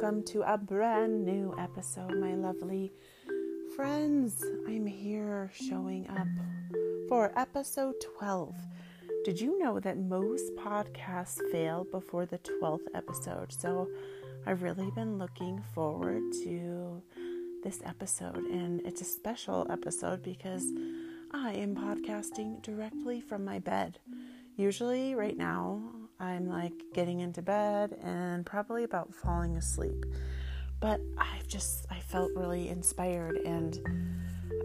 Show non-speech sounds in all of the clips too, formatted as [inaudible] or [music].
welcome to a brand new episode, my lovely friends. I'm here showing up for episode 12. Did you know that most podcasts fail before the 12th episode? So I've really been looking forward to this episode, and it's a special episode because I am podcasting directly from my bed. Usually, right now, I'm like getting into bed and probably about falling asleep. But I've just, I felt really inspired and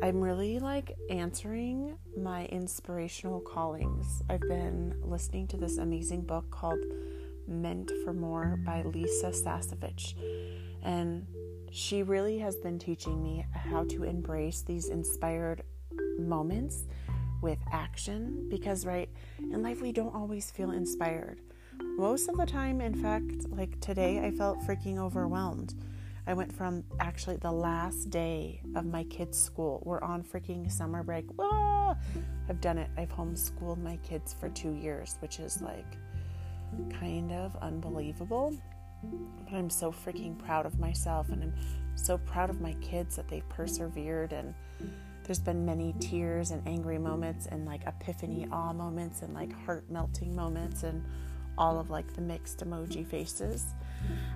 I'm really like answering my inspirational callings. I've been listening to this amazing book called Meant for More by Lisa Sasevich. And she really has been teaching me how to embrace these inspired moments with action because, right, in life we don't always feel inspired. Most of the time, in fact, like today, I felt freaking overwhelmed. I went from actually the last day of my kids' school. We're on freaking summer break. Whoa! I've done it. I've homeschooled my kids for two years, which is like kind of unbelievable. But I'm so freaking proud of myself and I'm so proud of my kids that they persevered and there's been many tears and angry moments and like epiphany awe moments and like heart melting moments and all of like the mixed emoji faces.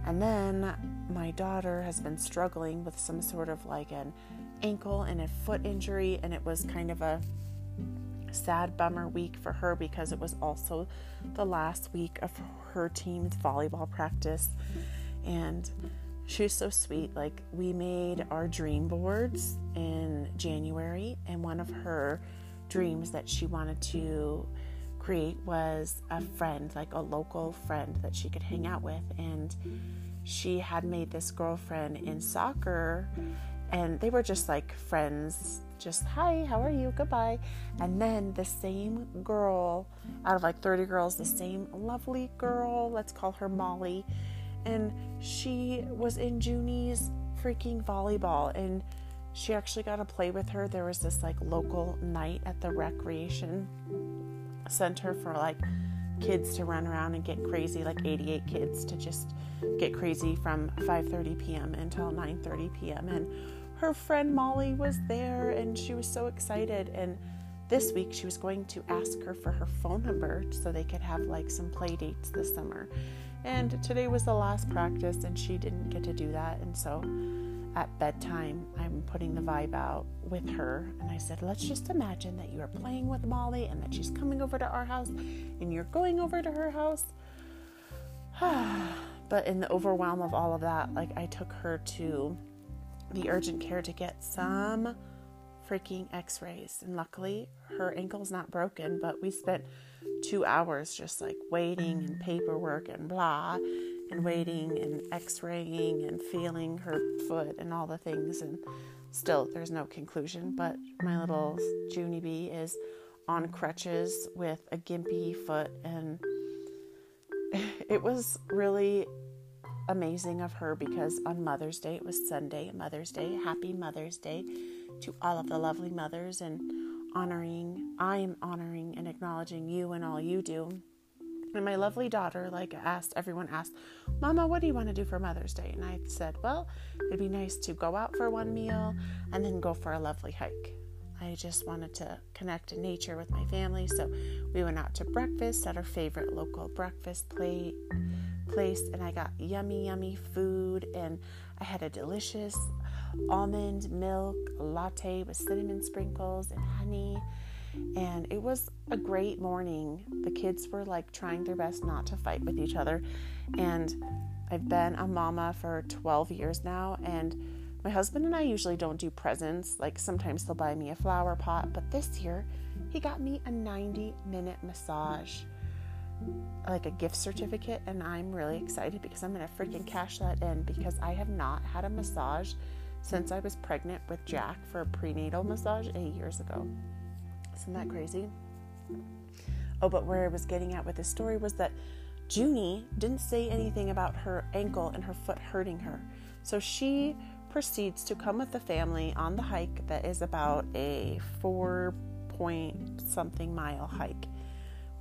And then my daughter has been struggling with some sort of like an ankle and a foot injury and it was kind of a sad bummer week for her because it was also the last week of her team's volleyball practice and she was so sweet. Like, we made our dream boards in January, and one of her dreams that she wanted to create was a friend, like a local friend that she could hang out with. And she had made this girlfriend in soccer, and they were just like friends, just hi, how are you, goodbye. And then the same girl, out of like 30 girls, the same lovely girl, let's call her Molly and she was in Junie's freaking volleyball and she actually got to play with her. There was this like local night at the recreation center for like kids to run around and get crazy, like 88 kids to just get crazy from 5:30 p.m. until 9:30 p.m. and her friend Molly was there and she was so excited and this week she was going to ask her for her phone number so they could have like some play dates this summer. And today was the last practice, and she didn't get to do that. And so at bedtime, I'm putting the vibe out with her. And I said, Let's just imagine that you are playing with Molly and that she's coming over to our house and you're going over to her house. [sighs] but in the overwhelm of all of that, like I took her to the urgent care to get some freaking x rays. And luckily, her ankle's not broken, but we spent two hours just like waiting and paperwork and blah and waiting and x-raying and feeling her foot and all the things. And still there's no conclusion. But my little Junie bee is on crutches with a gimpy foot. And [laughs] it was really amazing of her because on Mother's Day it was Sunday Mother's Day happy Mother's Day to all of the lovely mothers and honoring, I am honoring and acknowledging you and all you do. And my lovely daughter, like asked, everyone asked, Mama, what do you want to do for Mother's Day? And I said, Well, it'd be nice to go out for one meal and then go for a lovely hike. I just wanted to connect in nature with my family. So we went out to breakfast at our favorite local breakfast plate place and I got yummy, yummy food and I had a delicious almond milk latte with cinnamon sprinkles and honey. And it was a great morning. The kids were like trying their best not to fight with each other. And I've been a mama for 12 years now. And my husband and I usually don't do presents. Like sometimes he'll buy me a flower pot. But this year, he got me a 90 minute massage like a gift certificate and I'm really excited because I'm going to freaking cash that in because I have not had a massage since I was pregnant with Jack for a prenatal massage eight years ago. Isn't that crazy? Oh, but where I was getting at with this story was that Junie didn't say anything about her ankle and her foot hurting her. So she proceeds to come with the family on the hike that is about a four point something mile hike.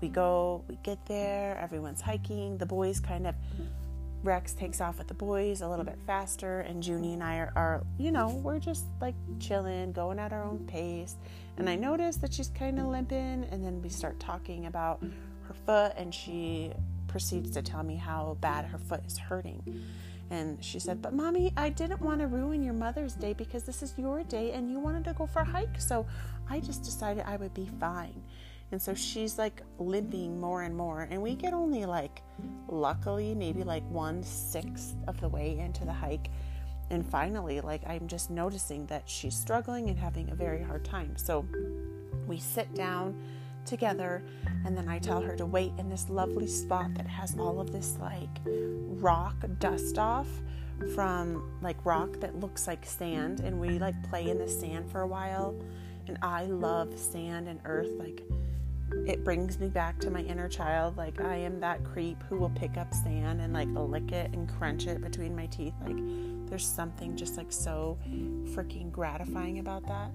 We go, we get there, everyone's hiking. The boys kind of Rex takes off with the boys a little bit faster, and Junie and I are, are, you know, we're just like chilling, going at our own pace. And I notice that she's kind of limping, and then we start talking about her foot, and she proceeds to tell me how bad her foot is hurting. And she said, But mommy, I didn't want to ruin your Mother's Day because this is your day and you wanted to go for a hike. So I just decided I would be fine. And so she's like limping more and more. And we get only like, luckily, maybe like one sixth of the way into the hike. And finally, like, I'm just noticing that she's struggling and having a very hard time. So we sit down together and then I tell her to wait in this lovely spot that has all of this like rock dust off from like rock that looks like sand and we like play in the sand for a while and I love sand and earth like it brings me back to my inner child. Like I am that creep who will pick up sand and like lick it and crunch it between my teeth. Like there's something just like so freaking gratifying about that.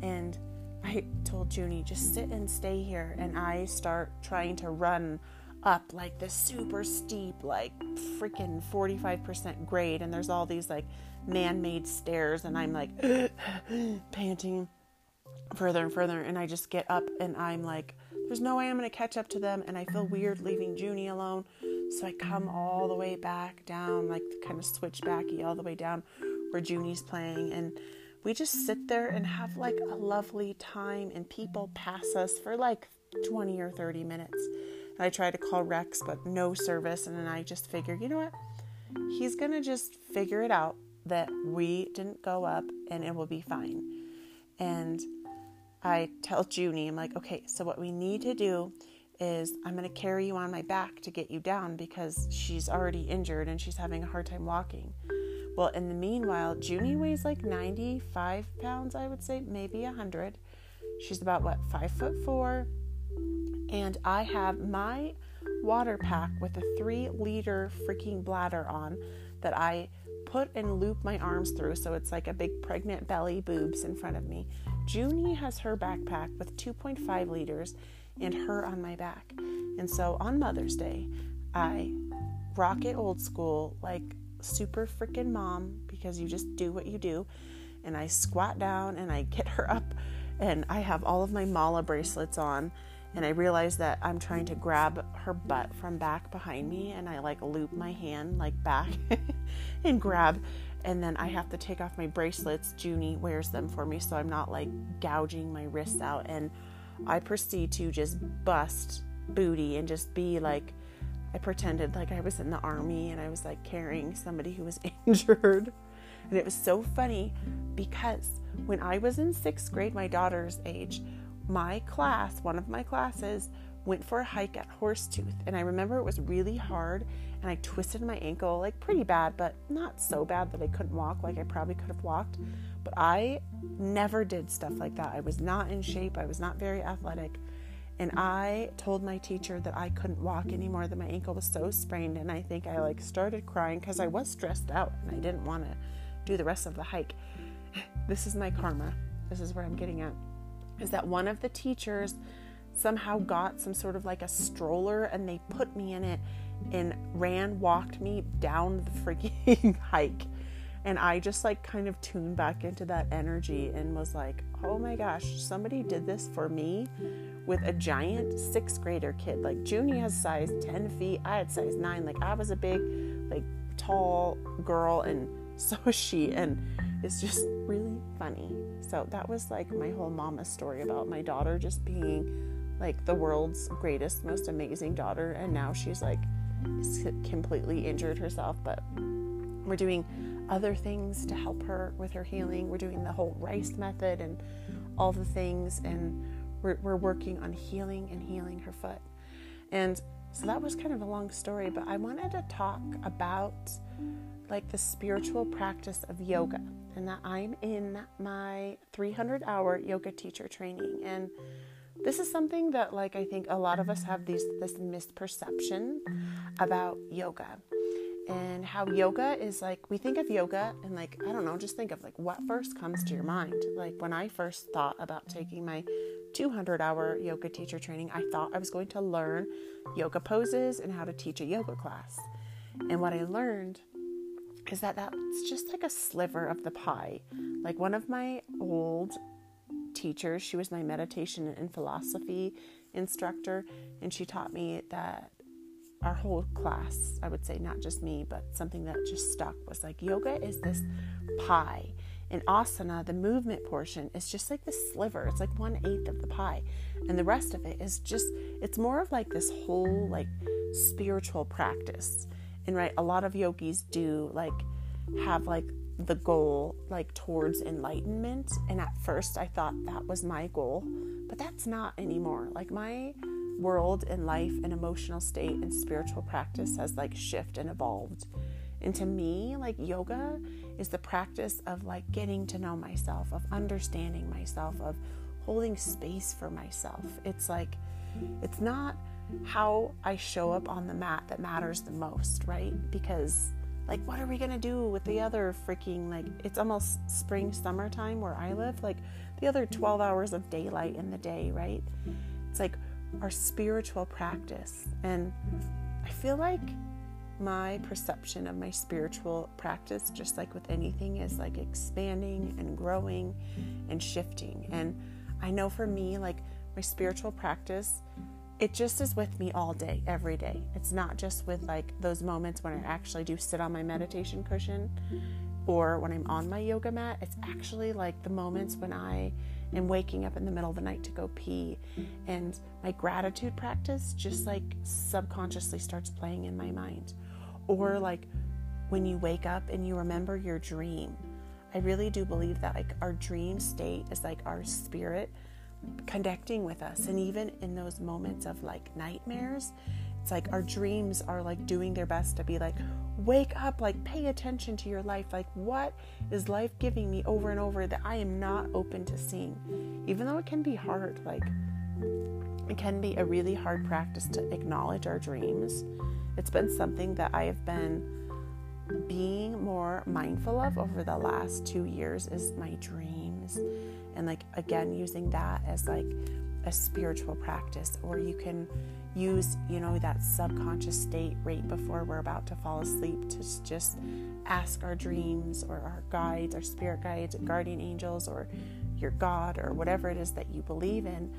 And I told Junie, just sit and stay here. And I start trying to run up like this super steep, like freaking 45% grade. And there's all these like man made stairs. And I'm like [gasps] panting further and further. And I just get up and I'm like, there's no way I'm going to catch up to them. And I feel weird leaving Junie alone. So I come all the way back down, like kind of switchbacky all the way down where Junie's playing. And we just sit there and have like a lovely time. And people pass us for like 20 or 30 minutes. And I try to call Rex, but no service. And then I just figure, you know what? He's going to just figure it out that we didn't go up and it will be fine. And I tell Junie, I'm like, okay, so what we need to do is I'm going to carry you on my back to get you down because she's already injured and she's having a hard time walking. Well, in the meanwhile, Junie weighs like 95 pounds, I would say, maybe 100. She's about what, five foot four. And I have my water pack with a three liter freaking bladder on that I put and loop my arms through so it's like a big pregnant belly boobs in front of me. Junie has her backpack with 2.5 liters and her on my back. And so on Mother's Day, I rock it old school, like super freaking mom, because you just do what you do. And I squat down and I get her up, and I have all of my mala bracelets on. And I realize that I'm trying to grab her butt from back behind me, and I like loop my hand like back [laughs] and grab and then I have to take off my bracelets. Junie wears them for me so I'm not like gouging my wrists out. And I proceed to just bust booty and just be like, I pretended like I was in the army and I was like carrying somebody who was [laughs] injured. And it was so funny because when I was in sixth grade, my daughter's age, my class, one of my classes, went for a hike at Horsetooth. And I remember it was really hard and I twisted my ankle like pretty bad, but not so bad that I couldn't walk like I probably could have walked. But I never did stuff like that. I was not in shape, I was not very athletic. And I told my teacher that I couldn't walk anymore, that my ankle was so sprained. And I think I like started crying because I was stressed out and I didn't want to do the rest of the hike. This is my karma. This is where I'm getting at. Is that one of the teachers somehow got some sort of like a stroller and they put me in it and ran, walked me down the freaking [laughs] hike. And I just like kind of tuned back into that energy and was like, oh my gosh, somebody did this for me with a giant sixth grader kid. Like Junie has size 10 feet, I had size 9. Like I was a big, like tall girl, and [laughs] so was she. And it's just really funny. So that was like my whole mama story about my daughter just being like the world's greatest, most amazing daughter. And now she's like, completely injured herself, but we're doing other things to help her with her healing. We're doing the whole rice method and all the things, and we're, we're working on healing and healing her foot. And so that was kind of a long story, but I wanted to talk about like the spiritual practice of yoga and that I'm in my 300 hour yoga teacher training. And this is something that like I think a lot of us have these this misperception about yoga and how yoga is like we think of yoga and like I don't know just think of like what first comes to your mind like when I first thought about taking my 200 hour yoga teacher training I thought I was going to learn yoga poses and how to teach a yoga class And what I learned is that that's just like a sliver of the pie. Like one of my old teachers, she was my meditation and philosophy instructor, and she taught me that our whole class, I would say, not just me, but something that just stuck was like yoga is this pie. And asana, the movement portion, is just like the sliver. It's like one eighth of the pie. And the rest of it is just, it's more of like this whole like spiritual practice. And right, a lot of yogis do like have like the goal like towards enlightenment. And at first I thought that was my goal, but that's not anymore. Like my world and life and emotional state and spiritual practice has like shifted and evolved. And to me, like yoga is the practice of like getting to know myself, of understanding myself, of holding space for myself. It's like, it's not how I show up on the mat that matters the most, right? Because, like, what are we gonna do with the other freaking, like, it's almost spring, summertime where I live, like, the other 12 hours of daylight in the day, right? It's like our spiritual practice. And I feel like my perception of my spiritual practice, just like with anything, is like expanding and growing and shifting. And I know for me, like my spiritual practice, it just is with me all day, every day. It's not just with like those moments when I actually do sit on my meditation cushion or when I'm on my yoga mat. It's actually like the moments when I am waking up in the middle of the night to go pee and my gratitude practice just like subconsciously starts playing in my mind or like when you wake up and you remember your dream. I really do believe that like our dream state is like our spirit connecting with us. And even in those moments of like nightmares it's like our dreams are like doing their best to be like wake up like pay attention to your life. Like what is life giving me over and over that i am not open to seeing? Even though it can be hard like it can be a really hard practice to acknowledge our dreams. It's been something that I have been being more mindful of over the last two years is my dreams. And like again, using that as like a spiritual practice, or you can use, you know, that subconscious state right before we're about to fall asleep to just ask our dreams or our guides, our spirit guides, guardian angels, or your God, or whatever it is that you believe in,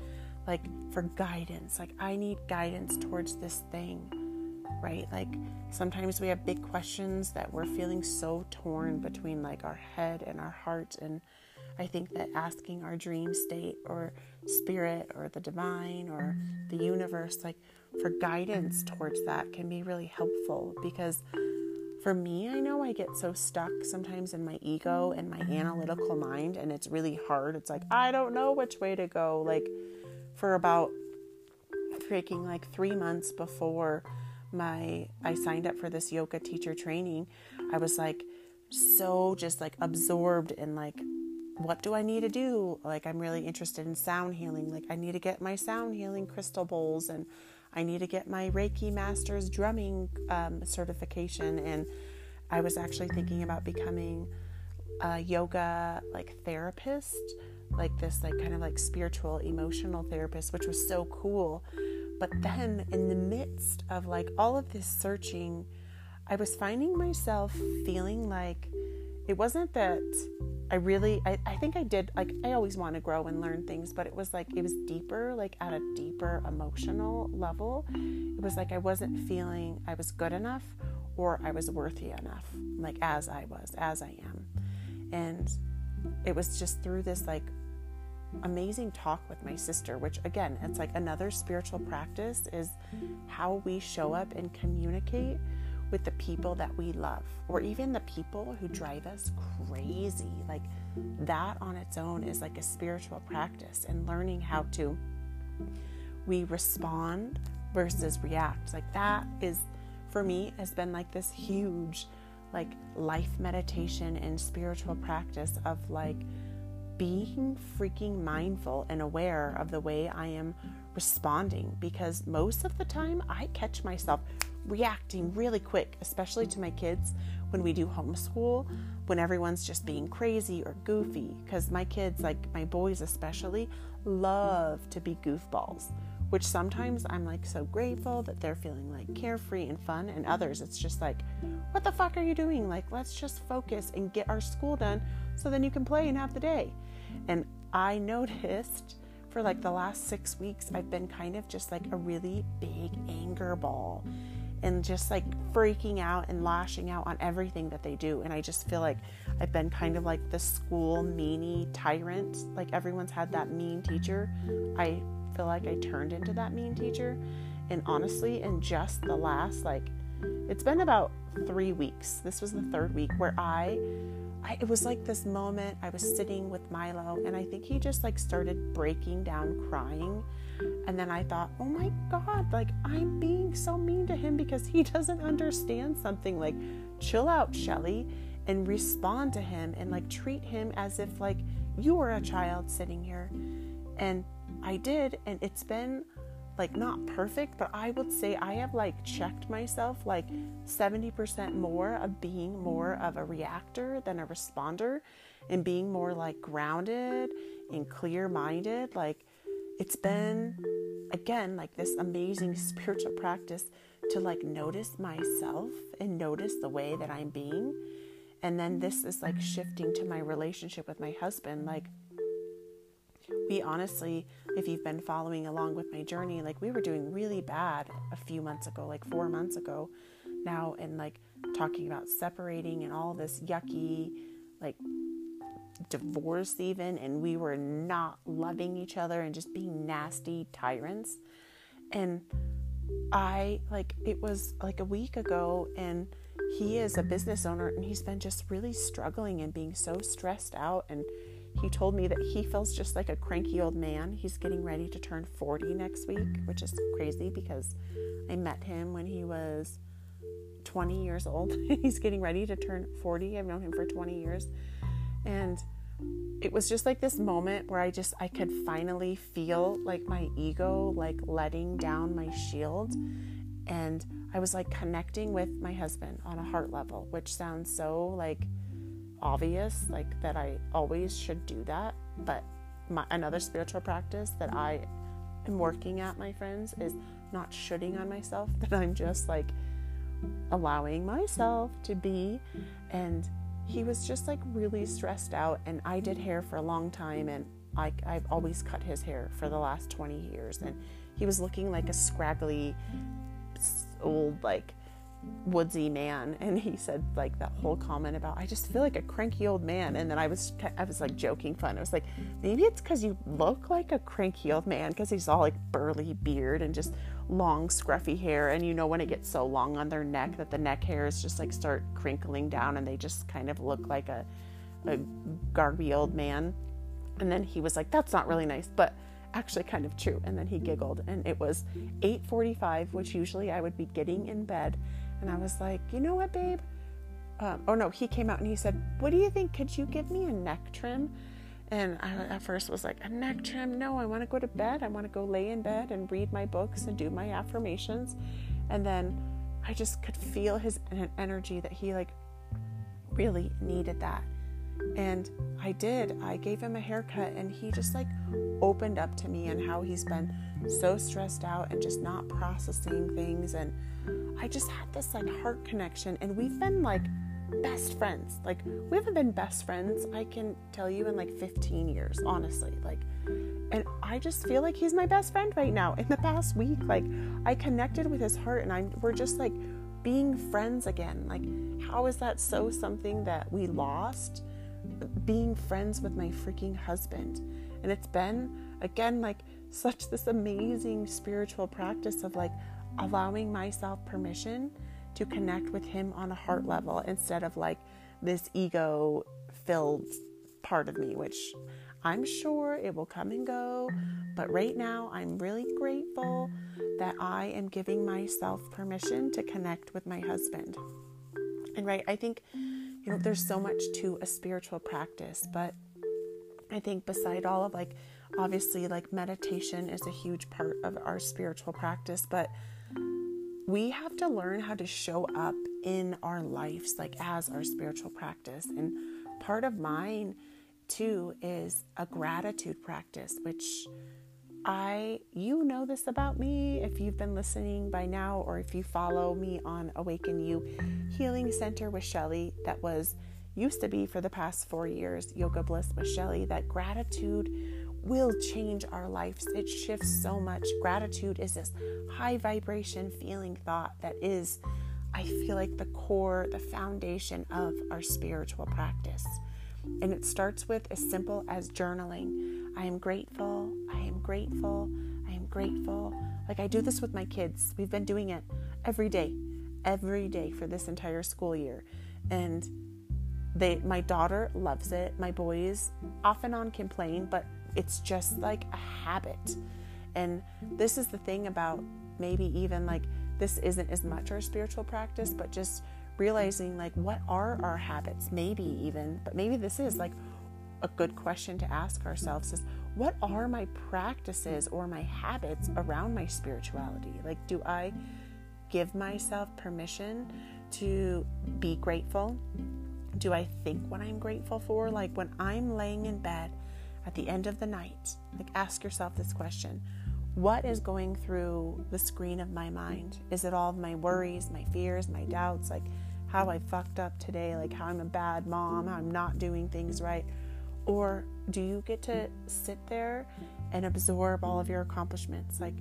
like for guidance. Like, I need guidance towards this thing right? Like sometimes we have big questions that we're feeling so torn between like our head and our heart. And I think that asking our dream state or spirit or the divine or the universe, like for guidance towards that, can be really helpful because for me, I know I get so stuck sometimes in my ego and my analytical mind, and it's really hard. It's like, I don't know which way to go. Like, for about freaking like three months before my I signed up for this yoga teacher training, I was like so just like absorbed in like what do I need to do? Like I'm really interested in sound healing. Like I need to get my sound healing crystal bowls and I need to get my Reiki Masters drumming um, certification. And I was actually thinking about becoming a yoga like therapist, like this like kind of like spiritual emotional therapist, which was so cool. But then, in the midst of like all of this searching, I was finding myself feeling like it wasn't that I really, I, I think I did, like, I always want to grow and learn things, but it was like, it was deeper, like at a deeper emotional level. It was like I wasn't feeling I was good enough or I was worthy enough, like as I was, as I am. And it was just through this like amazing talk with my sister, which again, it's like another spiritual practice is how we show up and communicate with the people that we love, or even the people who drive us crazy. Like that on its own is like a spiritual practice, and learning how to we respond versus react. Like that is for me has been like this huge like life meditation and spiritual practice of like being freaking mindful and aware of the way I am responding because most of the time I catch myself reacting really quick, especially to my kids when we do homeschool, when everyone's just being crazy or goofy. Because my kids, like my boys especially, love to be goofballs, which sometimes I'm like so grateful that they're feeling like carefree and fun, and others it's just like, what the fuck are you doing? Like, let's just focus and get our school done so then you can play and have the day. And I [laughs] noticed for like the last six weeks, I've been kind of just like a really big anger ball and just like freaking out and lashing out on everything that they do. And I just feel like I've been kind of like the school meanie tyrant. Like everyone's had that mean teacher. I feel like I turned into that mean teacher. And honestly, in just the last like, it's been about three weeks. This was the third week where I I, it was like this moment I was sitting with Milo and I think he just like started breaking down crying and then I thought, "Oh my god, like I'm being so mean to him because he [laughs] doesn't understand something like chill out, Shelly." and respond to him and like treat him as if like you were a child sitting here. And I did and it's been like not perfect, but I would say I have like checked myself like 70% more of being more of a reactor than a responder and being more like grounded and clear minded. Like it's been again like this amazing spiritual practice to like notice myself and notice the way that I'm being. And then this is like shifting to my relationship with my husband. Like, we honestly, if you've been following along with my journey, like we were doing really bad a few months ago, like four months ago now, and like talking about separating and all this yucky, like divorce even, and we were not loving each other and just being nasty tyrants. And I, like, it was like a week ago, and he is a business owner and he's been just really struggling and being so stressed out and he told me that he feels just like a cranky old man. He's getting ready to turn 40 next week, which is crazy because I met him when he was 20 years old. [laughs] He's getting ready to turn 40. I've known him for 20 years. And it was just like this moment where I just I could finally feel like my ego like letting down my shield and I was like connecting with my husband on a heart level, which sounds so like obvious, like that I always should do that. But my, another spiritual practice that I am working at, my friends, is not shooting on myself, [laughs] that I'm just like allowing myself to be. And he was just like really stressed out. And I did hair for a long time, and I, I've always cut his hair for the last 20 years. And he was looking like a scraggly, old, like, woodsy man and he said like that whole comment about I just feel like a cranky old man. And then I was I was like joking fun. I was like maybe it's because you look like a cranky old man because he's all like burly beard and just long scruffy hair and you know when it gets so long on their neck that the neck hairs just like start crinkling down and they just kind of look like a a garby old man. And then he was like that's not really nice but actually kind of true. And then he giggled and it was 8:45 which usually I would be getting in bed and I was like, you know what, babe? Um, oh no, he came out and he said, What do you think? Could you give me a neck trim? And I at first was like, A neck trim? No, I want to go to bed. I want to go lay in bed and read my books and do my affirmations. And then I just could feel his energy that he like really needed that. And I did. I gave him a haircut and he just like opened up to me and how he's been so stressed out and just not processing things and I just had this like heart connection, and we've been like best friends. Like, we haven't been best friends, I can tell you, in like 15 years, honestly. Like, and I just feel like he's my best friend right now. In the past week, like, I connected with his heart, and I'm, we're just like being friends again. Like, how is that so something that we lost? Being friends with my freaking husband. And it's been, again, like, such this amazing spiritual practice of like allowing myself permission to connect with him on a heart level instead of like this ego filled part of me, which I'm sure it will come and go. But right now, I'm really grateful that I am giving myself permission to connect with my husband. And right, I think, you know, there's so much to a spiritual practice, but I think beside all of like, obviously, like meditation is a huge part of our spiritual practice, but we have to learn how to show up in our lives, like as our spiritual practice. And part of mine, too, is a gratitude practice, which I, you know this about me if you've been listening by now, or if you follow me on Awaken You Healing Center with Shelly, that was used to be for the past four years, Yoga Bliss with Shelly, that gratitude will change our lives. It shifts so much. Gratitude is this high vibration feeling thought that is, I feel like, the core, the foundation of our spiritual practice. And it starts with as simple as journaling. I am grateful. I am grateful. I am grateful. Like I do this with my kids. We've been doing it every day, every day for this entire school year. And they my daughter loves it. My boys off and on complain, but it's just like a habit. And this is the thing about maybe even like this isn't as much our spiritual practice, but just realizing like what are our habits maybe even but maybe this is like a good question to ask ourselves is what are my practices or my habits around my spirituality? Like, do I give myself permission to be grateful? Do I think what I'm grateful for? Like, when I'm laying in bed at the end of the night, like, ask yourself this question What is going through the screen of my mind? Is it all of my worries, my fears, my doubts? Like, how I fucked up today, like how I'm a bad mom, how I'm not doing things right? Or do you get to sit there and absorb all of your accomplishments? Like,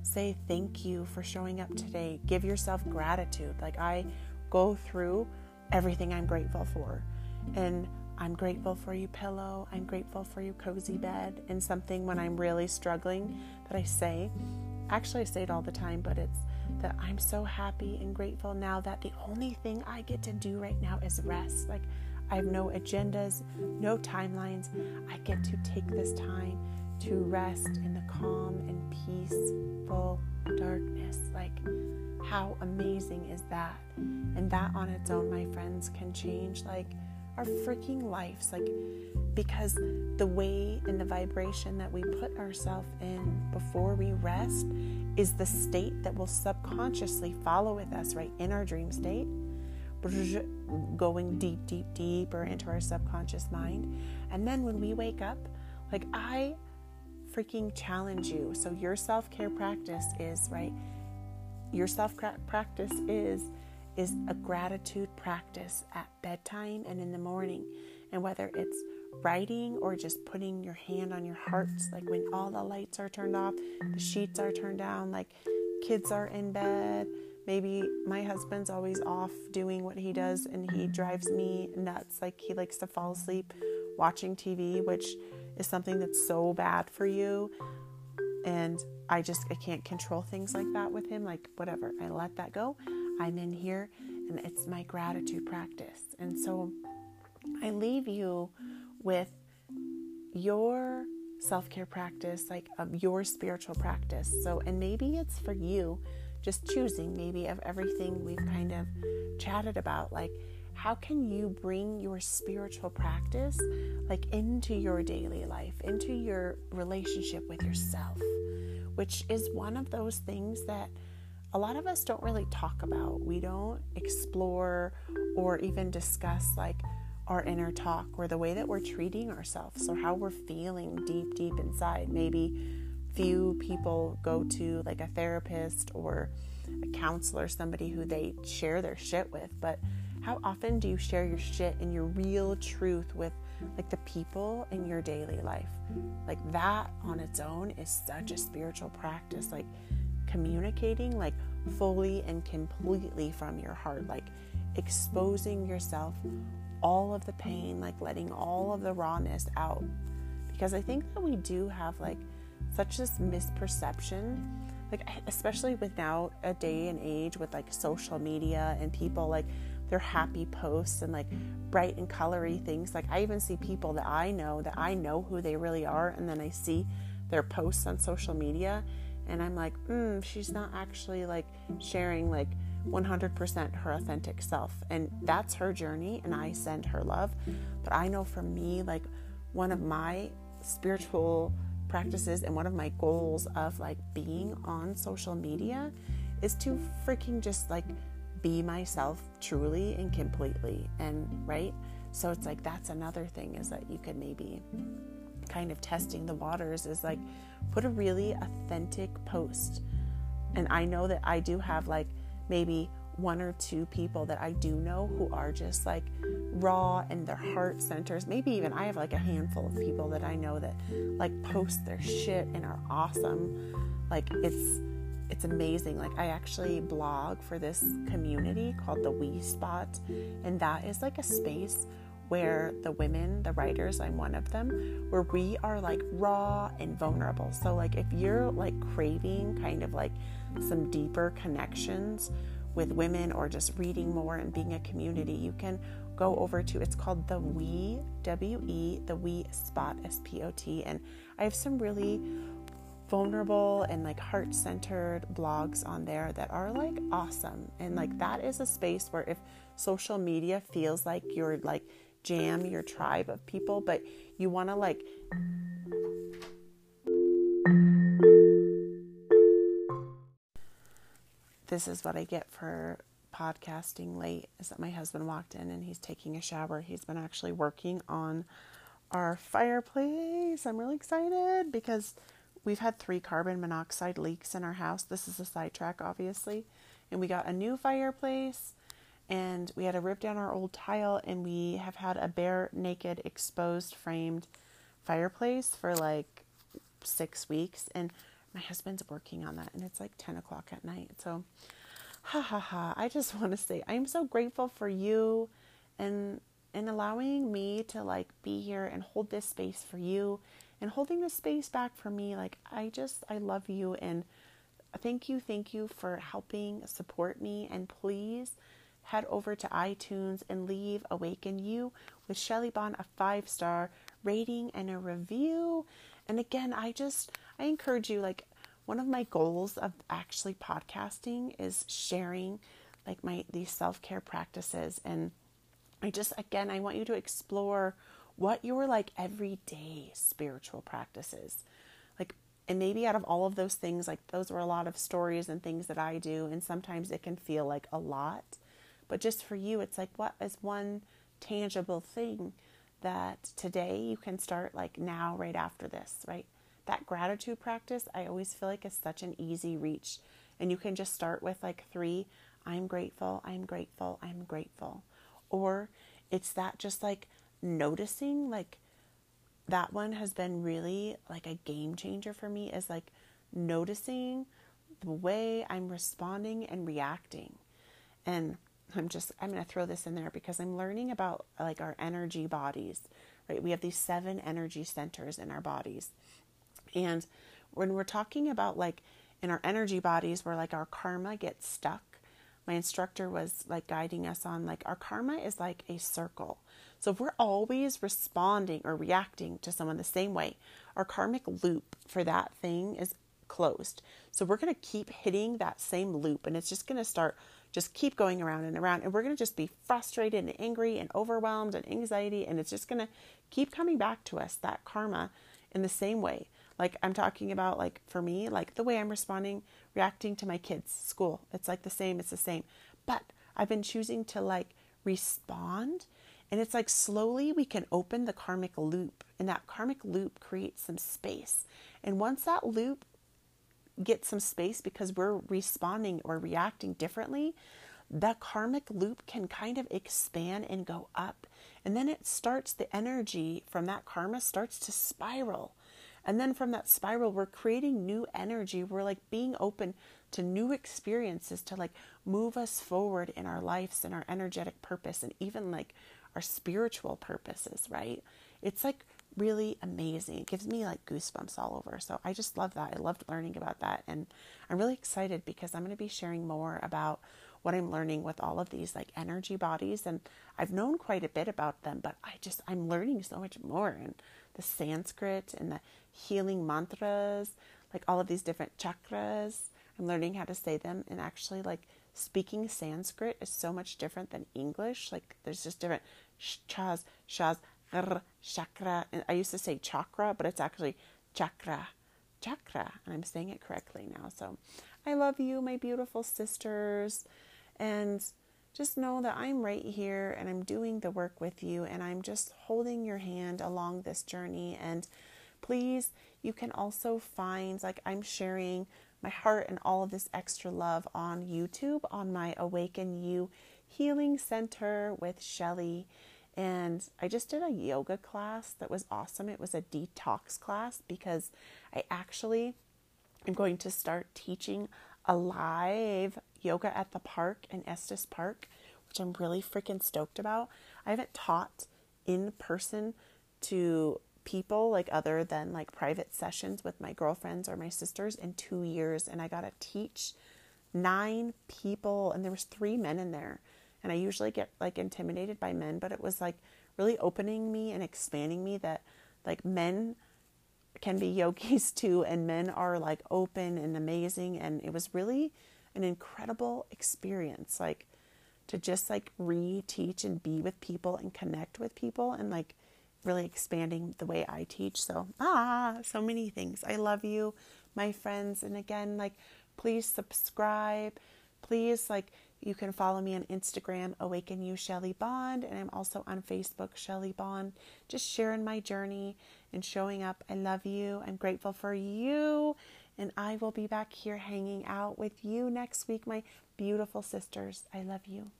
say thank you for showing up today. Give yourself gratitude. Like, I go through everything I'm grateful for. And I'm grateful for you, pillow. I'm grateful for you, cozy bed. And something when I'm really struggling that I say, actually, I say it all the time, but it's that I'm so happy and grateful now that the only thing I get to do right now is rest. Like, I have no agendas, no timelines. I get to take this time to rest in the calm and peaceful darkness. Like, how amazing is that? And that on its own, my friends, can change like our freaking lives. Like, because the way and the vibration that we put ourselves in before we rest is the state that will subconsciously follow with us, right, in our dream state going deep, deep, deeper into our subconscious mind. And then when we wake up, like I freaking challenge you. So your self care practice is, right? Your self practice is is a gratitude practice at bedtime and in the morning. And whether it's writing or just putting your hand on your hearts, like when all the lights are turned off, the sheets are turned down, like kids are in bed, maybe my husband's always off doing what he does and he drives me nuts. Like he likes to fall asleep watching TV, which is something that's so bad for you. And I just I can't control things like that with him. Like whatever, I let that go. I'm in here and it's my gratitude practice. And so I leave you with your self-care practice, like of your spiritual practice. So and maybe it's for you just choosing maybe of everything we've kind of chatted about like how can you bring your spiritual practice like into your daily life into your relationship with yourself which is one of those things that a lot of us don't really talk about we don't explore or even discuss like our inner talk or the way that we're treating ourselves or how we're feeling deep deep inside maybe few people go to like a therapist or a counselor, somebody who they share their shit with, but how often do you share your shit and your real truth with like the people in your daily life? Like that on its own is such a spiritual practice. Like communicating like fully and completely from your heart, like exposing yourself all of the pain, like letting all of the rawness out. Because I think that we do have like such this misperception like especially with now a day and age with like social media and people like their happy posts and like bright and colory things like i even see people that i know that i know who they really are and then i see their posts on social media and i'm like mm, she's not actually like sharing like 100% her authentic self. And that's her journey and i send her love. But i know for me like one of my spiritual practices and one of my goals of like being on social media is to freaking just like be myself truly and completely and right? So it's like that's another thing is that you could maybe kind of testing the waters is like put a really authentic post. And I know that I do have like maybe one or two people that I do know who are just like raw and their heart centers. Maybe even I have like a handful of people that I know that like post their shit and are awesome. Like it's it's amazing. Like I actually blog for this community called the We Spot, and that is like a space where the women, the writers, I'm one of them, where we are like raw and vulnerable. So like if you're like craving kind of like some deeper connections with women or just reading more and being a community, you can go over to it's called the We W E the We Spot S P O T and I have some really vulnerable and like heart centered blogs on there that are like awesome. And like that is a space where if social media feels like you're like jam, your tribe of people, but you want to like this is what I get for podcasting late is that my husband walked in and he's taking a shower. He's been actually working on our fireplace. I'm really excited because we've had three carbon monoxide leaks in our house. This is a sidetrack, obviously. And we got a new fireplace and we had to rip down our old tile and we have had a bare naked exposed framed fireplace for like six weeks and my husband's working on that and it's like 10 o'clock at night so ha ha ha. I just [laughs] want to say i'm so grateful for you and and allowing me to like be here and hold this space for you and holding the space back for me. Like i just i love you and thank you thank you for helping support me and please head over to itunes and leave awaken you with shelly bond a five star rating and a review and again i just i encourage you like one of my goals of actually podcasting is sharing like my these self-care practices and I just again I want you to explore what your like everyday spiritual practices. Like and maybe out of all of those things like those are a lot of stories and things that I do and sometimes it can feel like a lot. But just for you it's like what is one tangible thing that today you can start like now right after this, right? that gratitude practice, I always feel like is such an easy reach. And you can just start with like three I'm grateful, I'm grateful, I'm grateful. Or it's that just like noticing, like that one has been really like a game changer for me is like noticing the way I'm responding and reacting. And I'm just I'm going to throw this in there because I'm learning about like our energy bodies, right? We have these seven energy centers in our bodies. And when we're talking about like in our energy bodies where like our karma gets stuck, my instructor was like guiding us on like our karma is like a circle. So if we're always responding or reacting to someone the same way, our karmic loop for that thing is closed. So we're going to keep hitting that same loop and it's just going to start just keep going around and around and we're going to just be frustrated and angry and overwhelmed and anxiety and it's just going to keep coming back to us that karma in the same way like I'm talking about like for me, like the way I'm responding, reacting to my kids' school. It's like the same, it's the same. But I've been choosing to like respond and it's like slowly we can open the karmic loop and that karmic loop creates some space. And once that loop gets some space because we're responding or reacting differently, the karmic loop can kind of expand and go up. And then it starts, the energy from that karma starts to spiral. And then from that spiral, we're creating new energy. We're like being open to new experiences to like move us forward in our lives and our energetic purpose and even like our spiritual purposes, right? It's like really amazing. It gives me like goosebumps all over. So I just love that. I loved learning about that. And I'm really excited because I'm going to be sharing more about what I'm learning with all of these like energy bodies. And I've known quite a bit about them, but I just, I'm learning so much more. And the Sanskrit and the healing mantras, like all of these different chakras. I'm learning how to say them and actually like speaking Sanskrit is so much different than English. Like there's just different chas, shas, chakra. And I used to say chakra, but it's actually chakra, chakra. And I'm saying it correctly now. So I love you, my beautiful sisters. And just know that I'm right here and I'm doing the work with you and I'm just holding your hand along this journey. And please, you can also find, like, I'm sharing my heart and all of this extra love on YouTube on my Awaken You Healing Center with Shelly. And I just did a yoga class that was awesome. It was a detox class because I actually am going to start teaching a live yoga at the park in Estes Park, which I'm really freaking stoked about. I haven't taught in person to people like other than like private sessions with my girlfriends or my sisters in 2 years and I got to teach nine people and there was three men in there and I usually get like intimidated by men but it was like really opening me and expanding me that like men can be yogis [laughs] too and men are like open and amazing and it was really an incredible experience like to just like re-teach and be with people and connect with people and like really expanding the way I teach. So, ah, so many things. I love you, my friends. And again, like, please subscribe. Please, like, you can follow me on Instagram, Awaken You Shelly Bond, and I'm also on Facebook, Shelly Bond. Just sharing my journey and showing up. I love you. I'm grateful for you. And I will be back here hanging out with you next week, my beautiful sisters. I love you.